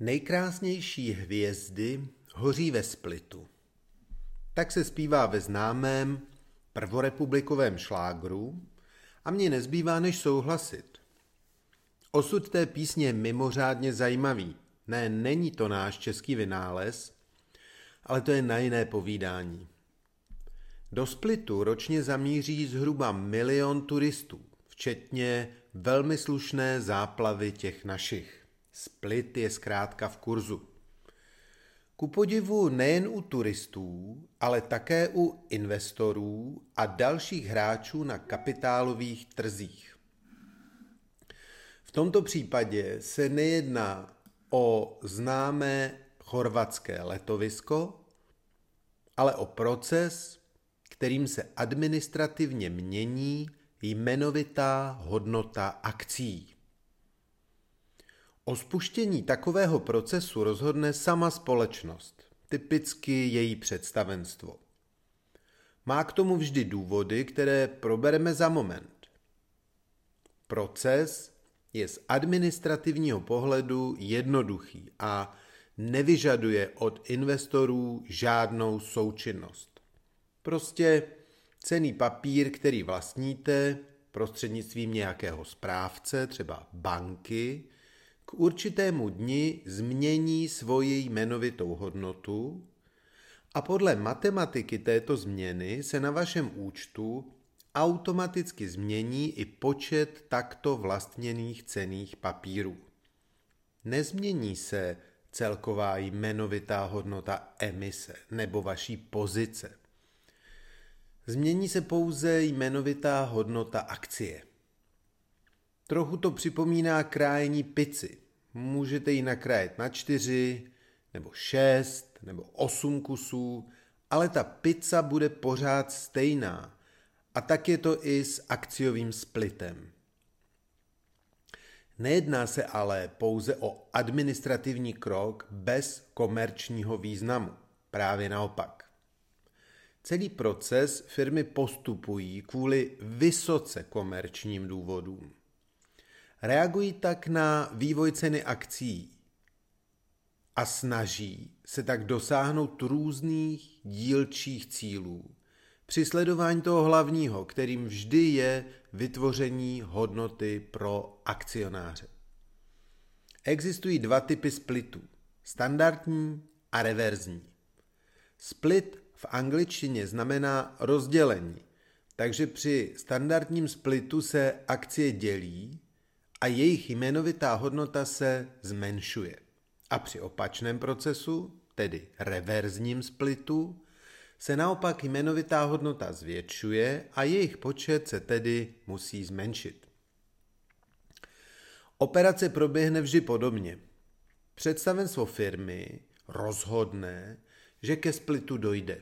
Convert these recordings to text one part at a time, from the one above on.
Nejkrásnější hvězdy hoří ve splitu. Tak se zpívá ve známém prvorepublikovém šlágru a mně nezbývá než souhlasit. Osud té písně je mimořádně zajímavý. Ne, není to náš český vynález, ale to je na jiné povídání. Do Splitu ročně zamíří zhruba milion turistů, včetně velmi slušné záplavy těch našich. Split je zkrátka v kurzu. Ku podivu nejen u turistů, ale také u investorů a dalších hráčů na kapitálových trzích. V tomto případě se nejedná o známé chorvatské letovisko, ale o proces, kterým se administrativně mění jmenovitá hodnota akcí. O spuštění takového procesu rozhodne sama společnost, typicky její představenstvo. Má k tomu vždy důvody, které probereme za moment. Proces je z administrativního pohledu jednoduchý a nevyžaduje od investorů žádnou součinnost. Prostě cený papír, který vlastníte prostřednictvím nějakého správce, třeba banky, k určitému dni změní svoji jmenovitou hodnotu a podle matematiky této změny se na vašem účtu automaticky změní i počet takto vlastněných cených papírů. Nezmění se celková jmenovitá hodnota emise nebo vaší pozice. Změní se pouze jmenovitá hodnota akcie. Trochu to připomíná krájení pici. Můžete ji nakrájet na čtyři, nebo šest, nebo osm kusů, ale ta pizza bude pořád stejná. A tak je to i s akciovým splitem. Nejedná se ale pouze o administrativní krok bez komerčního významu. Právě naopak. Celý proces firmy postupují kvůli vysoce komerčním důvodům. Reagují tak na vývoj ceny akcí a snaží se tak dosáhnout různých dílčích cílů při sledování toho hlavního, kterým vždy je vytvoření hodnoty pro akcionáře. Existují dva typy splitů. Standardní a reverzní. Split v angličtině znamená rozdělení, takže při standardním splitu se akcie dělí a jejich jmenovitá hodnota se zmenšuje. A při opačném procesu, tedy reverzním splitu, se naopak jmenovitá hodnota zvětšuje a jejich počet se tedy musí zmenšit. Operace proběhne vždy podobně. Představenstvo firmy rozhodne, že ke splitu dojde.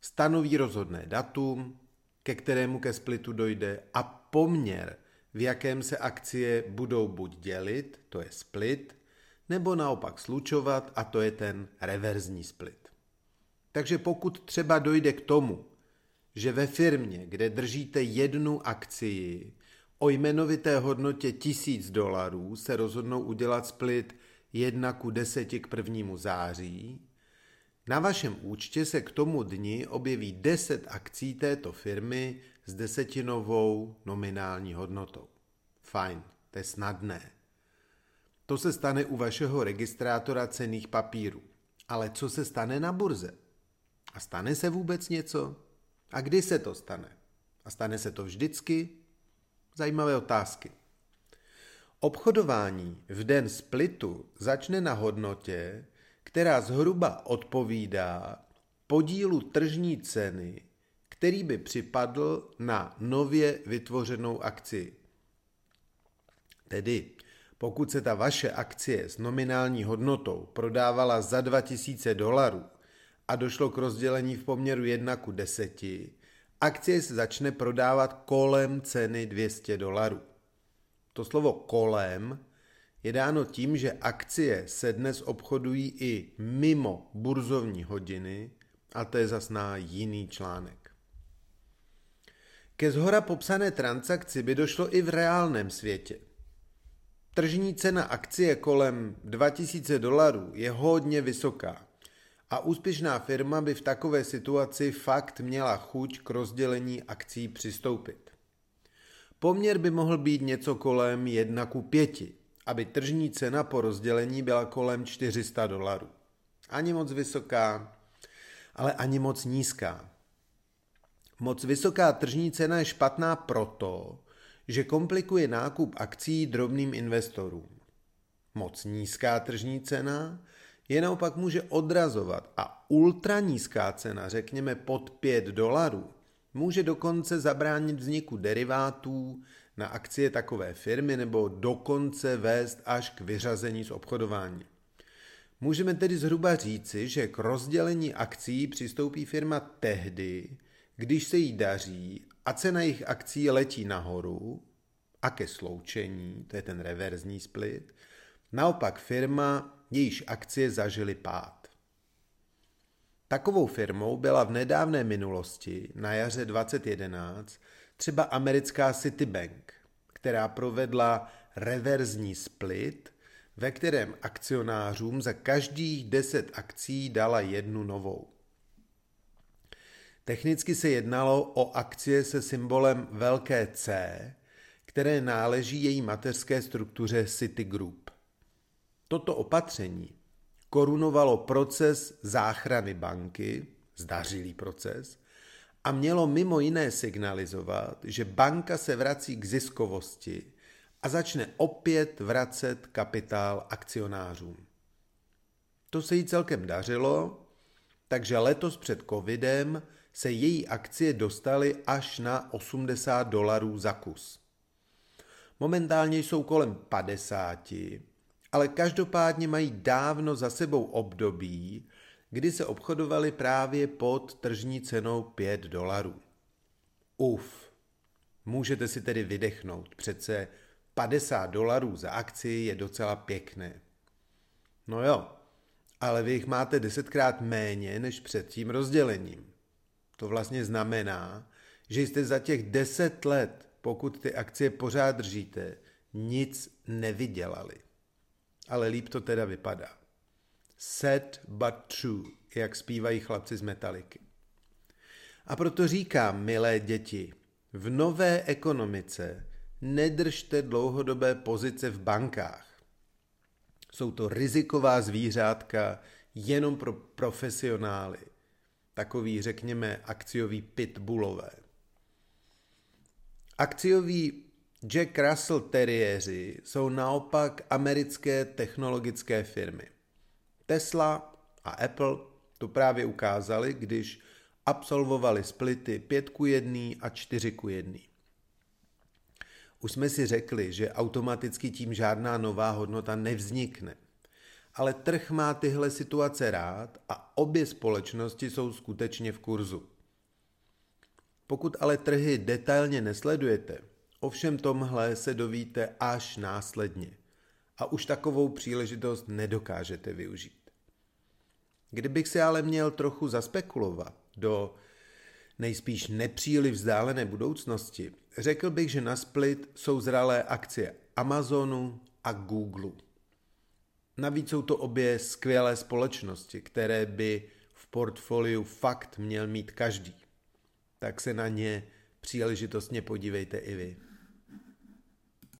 Stanoví rozhodné datum, ke kterému ke splitu dojde a poměr, v jakém se akcie budou buď dělit, to je split, nebo naopak slučovat a to je ten reverzní split. Takže pokud třeba dojde k tomu, že ve firmě, kde držíte jednu akcii, o jmenovité hodnotě tisíc dolarů se rozhodnou udělat split 1 ku 10 k 1. září, na vašem účtě se k tomu dni objeví 10 akcí této firmy s desetinovou nominální hodnotou. Fajn, to je snadné. To se stane u vašeho registrátora cených papírů. Ale co se stane na burze? A stane se vůbec něco? A kdy se to stane? A stane se to vždycky? Zajímavé otázky. Obchodování v den splitu začne na hodnotě, která zhruba odpovídá podílu tržní ceny, který by připadl na nově vytvořenou akci. Tedy pokud se ta vaše akcie s nominální hodnotou prodávala za 2000 dolarů a došlo k rozdělení v poměru 1 ku 10, akcie se začne prodávat kolem ceny 200 dolarů. To slovo kolem je dáno tím, že akcie se dnes obchodují i mimo burzovní hodiny a to je zas na jiný článek. Ke zhora popsané transakci by došlo i v reálném světě. Tržní cena akcie kolem 2000 dolarů je hodně vysoká a úspěšná firma by v takové situaci fakt měla chuť k rozdělení akcí přistoupit. Poměr by mohl být něco kolem 1 ku 5, aby tržní cena po rozdělení byla kolem 400 dolarů. Ani moc vysoká, ale ani moc nízká. Moc vysoká tržní cena je špatná proto, že komplikuje nákup akcí drobným investorům. Moc nízká tržní cena je naopak může odrazovat a ultra nízká cena, řekněme pod 5 dolarů, může dokonce zabránit vzniku derivátů na akcie takové firmy nebo dokonce vést až k vyřazení z obchodování. Můžeme tedy zhruba říci, že k rozdělení akcí přistoupí firma tehdy, když se jí daří a cena jejich akcí letí nahoru a ke sloučení, to je ten reverzní split, naopak firma, jejíž akcie zažily pád. Takovou firmou byla v nedávné minulosti, na jaře 2011, třeba americká Citibank, která provedla reverzní split, ve kterém akcionářům za každých 10 akcí dala jednu novou. Technicky se jednalo o akcie se symbolem velké C, které náleží její mateřské struktuře Citigroup. Toto opatření korunovalo proces záchrany banky, zdařilý proces, a mělo mimo jiné signalizovat, že banka se vrací k ziskovosti a začne opět vracet kapitál akcionářům. To se jí celkem dařilo, takže letos před covidem se její akcie dostaly až na 80 dolarů za kus. Momentálně jsou kolem 50, ale každopádně mají dávno za sebou období, kdy se obchodovali právě pod tržní cenou 5 dolarů. Uf, můžete si tedy vydechnout, přece 50 dolarů za akci je docela pěkné. No jo, ale vy jich máte desetkrát méně než před tím rozdělením. To vlastně znamená, že jste za těch deset let, pokud ty akcie pořád držíte, nic nevydělali. Ale líp to teda vypadá. Sad but true, jak zpívají chlapci z Metaliky. A proto říkám, milé děti, v nové ekonomice nedržte dlouhodobé pozice v bankách. Jsou to riziková zvířátka jenom pro profesionály takový, řekněme, akciový pitbullové. Akcioví Jack Russell Terriéři jsou naopak americké technologické firmy. Tesla a Apple to právě ukázali, když absolvovali splity 5 ku 1 a 4 ku 1. Už jsme si řekli, že automaticky tím žádná nová hodnota nevznikne ale trh má tyhle situace rád a obě společnosti jsou skutečně v kurzu. Pokud ale trhy detailně nesledujete, o všem tomhle se dovíte až následně a už takovou příležitost nedokážete využít. Kdybych se ale měl trochu zaspekulovat do nejspíš nepříliš vzdálené budoucnosti, řekl bych, že na split jsou zralé akcie Amazonu a Google. Navíc jsou to obě skvělé společnosti, které by v portfoliu fakt měl mít každý. Tak se na ně příležitostně podívejte i vy.